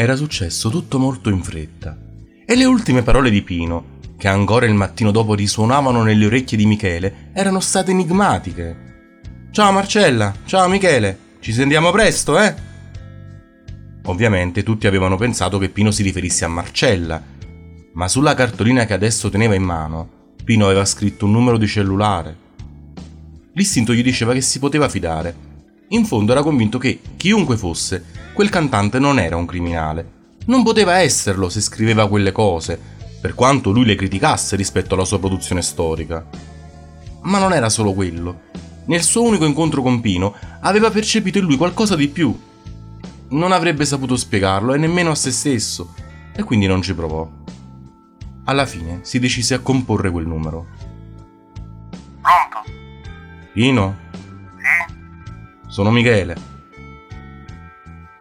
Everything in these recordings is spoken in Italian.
Era successo tutto molto in fretta. E le ultime parole di Pino, che ancora il mattino dopo risuonavano nelle orecchie di Michele, erano state enigmatiche. Ciao Marcella, ciao Michele, ci sentiamo presto, eh? Ovviamente tutti avevano pensato che Pino si riferisse a Marcella, ma sulla cartolina che adesso teneva in mano, Pino aveva scritto un numero di cellulare. L'istinto gli diceva che si poteva fidare. In fondo era convinto che, chiunque fosse, quel cantante non era un criminale. Non poteva esserlo se scriveva quelle cose, per quanto lui le criticasse rispetto alla sua produzione storica. Ma non era solo quello. Nel suo unico incontro con Pino aveva percepito in lui qualcosa di più. Non avrebbe saputo spiegarlo e nemmeno a se stesso, e quindi non ci provò. Alla fine si decise a comporre quel numero. Pronto? Pino? Sono Michele.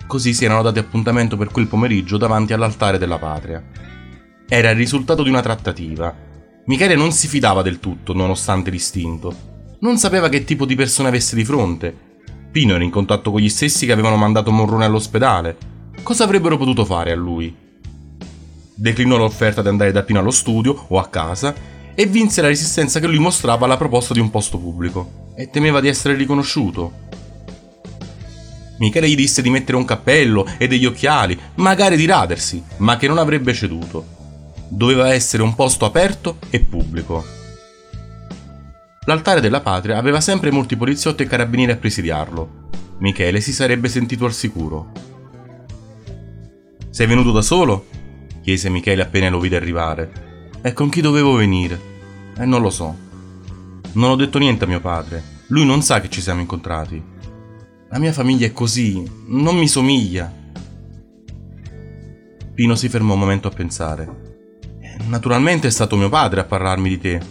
Così si erano dati appuntamento per quel pomeriggio davanti all'altare della patria. Era il risultato di una trattativa. Michele non si fidava del tutto, nonostante l'istinto. Non sapeva che tipo di persone avesse di fronte. Pino era in contatto con gli stessi che avevano mandato Morrone all'ospedale. Cosa avrebbero potuto fare a lui? Declinò l'offerta di andare da Pino allo studio o a casa e vinse la resistenza che lui mostrava alla proposta di un posto pubblico. E temeva di essere riconosciuto. Michele gli disse di mettere un cappello e degli occhiali, magari di radersi, ma che non avrebbe ceduto. Doveva essere un posto aperto e pubblico. L'altare della patria aveva sempre molti poliziotti e carabinieri a presidiarlo. Michele si sarebbe sentito al sicuro. Sei venuto da solo? chiese Michele appena lo vide arrivare. E con chi dovevo venire? Eh, non lo so. Non ho detto niente a mio padre. Lui non sa che ci siamo incontrati. La mia famiglia è così, non mi somiglia. Pino si fermò un momento a pensare. Eh, naturalmente è stato mio padre a parlarmi di te.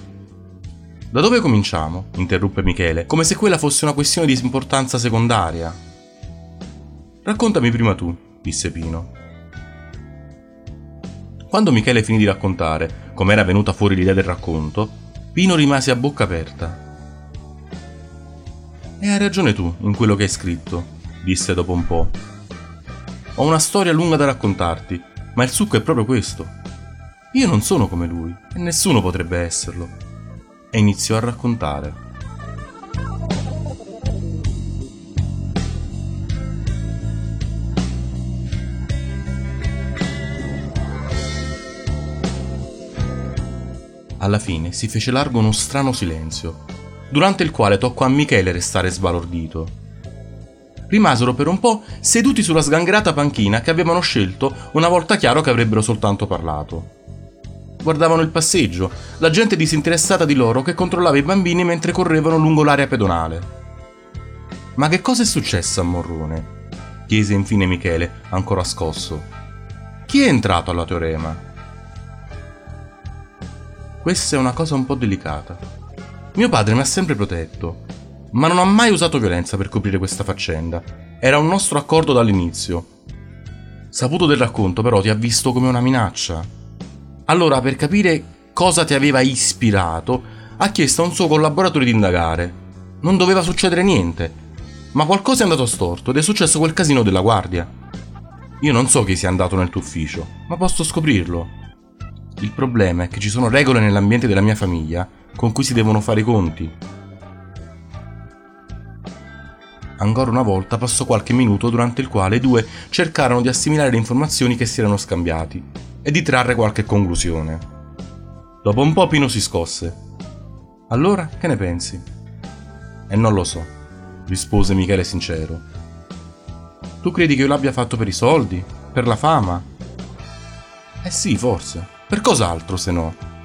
Da dove cominciamo? interruppe Michele, come se quella fosse una questione di importanza secondaria. Raccontami prima tu, disse Pino. Quando Michele finì di raccontare com'era venuta fuori l'idea del racconto, Pino rimase a bocca aperta. E hai ragione tu in quello che hai scritto, disse dopo un po'. Ho una storia lunga da raccontarti, ma il succo è proprio questo. Io non sono come lui, e nessuno potrebbe esserlo. E iniziò a raccontare. Alla fine si fece largo uno strano silenzio durante il quale toccò a Michele restare sbalordito. Rimasero per un po' seduti sulla sgangherata panchina che avevano scelto una volta chiaro che avrebbero soltanto parlato. Guardavano il passeggio, la gente disinteressata di loro che controllava i bambini mentre correvano lungo l'area pedonale. Ma che cosa è successo a Morrone? chiese infine Michele, ancora scosso. Chi è entrato alla teorema? Questa è una cosa un po' delicata. Mio padre mi ha sempre protetto, ma non ha mai usato violenza per coprire questa faccenda. Era un nostro accordo dall'inizio. Saputo del racconto, però, ti ha visto come una minaccia. Allora, per capire cosa ti aveva ispirato, ha chiesto a un suo collaboratore di indagare. Non doveva succedere niente, ma qualcosa è andato storto ed è successo quel casino della guardia. Io non so chi sia andato nel tuo ufficio, ma posso scoprirlo. Il problema è che ci sono regole nell'ambiente della mia famiglia con cui si devono fare i conti. Ancora una volta passò qualche minuto durante il quale i due cercarono di assimilare le informazioni che si erano scambiati e di trarre qualche conclusione. Dopo un po' Pino si scosse. Allora, che ne pensi? E non lo so, rispose Michele sincero. Tu credi che io l'abbia fatto per i soldi? Per la fama? Eh sì, forse. Per cos'altro se no?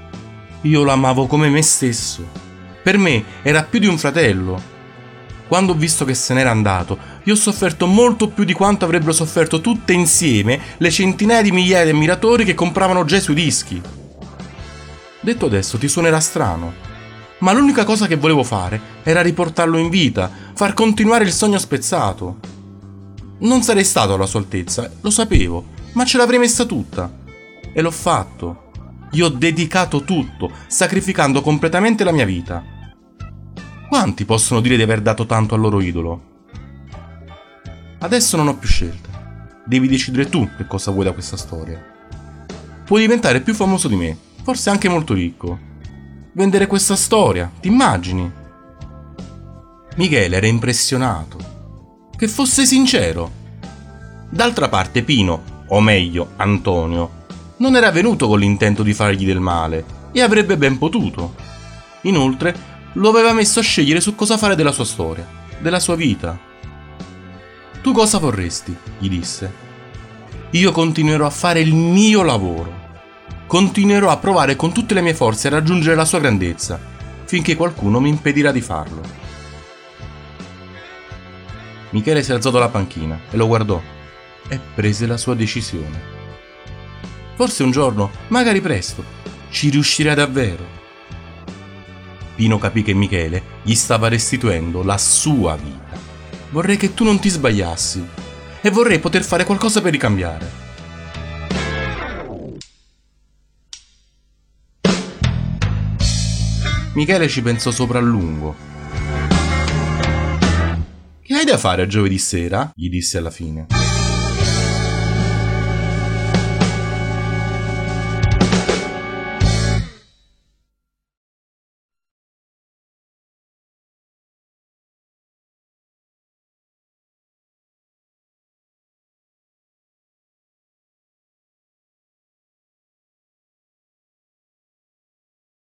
Io l'amavo come me stesso. Per me era più di un fratello. Quando ho visto che se n'era andato, io ho sofferto molto più di quanto avrebbero sofferto tutte insieme le centinaia di migliaia di ammiratori che compravano già i suoi dischi. Detto adesso ti suonerà strano, ma l'unica cosa che volevo fare era riportarlo in vita, far continuare il sogno spezzato. Non sarei stato alla sua altezza, lo sapevo, ma ce l'avrei messa tutta. E l'ho fatto. Gli ho dedicato tutto, sacrificando completamente la mia vita. Quanti possono dire di aver dato tanto al loro idolo? Adesso non ho più scelta. Devi decidere tu che cosa vuoi da questa storia. Puoi diventare più famoso di me, forse anche molto ricco. Vendere questa storia, ti immagini? Michele era impressionato. Che fosse sincero. D'altra parte Pino, o meglio Antonio, non era venuto con l'intento di fargli del male e avrebbe ben potuto. Inoltre, lo aveva messo a scegliere su cosa fare della sua storia, della sua vita. Tu cosa vorresti? gli disse. Io continuerò a fare il mio lavoro. Continuerò a provare con tutte le mie forze a raggiungere la sua grandezza, finché qualcuno mi impedirà di farlo. Michele si alzò dalla panchina e lo guardò e prese la sua decisione. Forse un giorno, magari presto, ci riuscirà davvero. Pino capì che Michele gli stava restituendo la sua vita. Vorrei che tu non ti sbagliassi e vorrei poter fare qualcosa per ricambiare. Michele ci pensò sopra a lungo. Che hai da fare a giovedì sera? gli disse alla fine.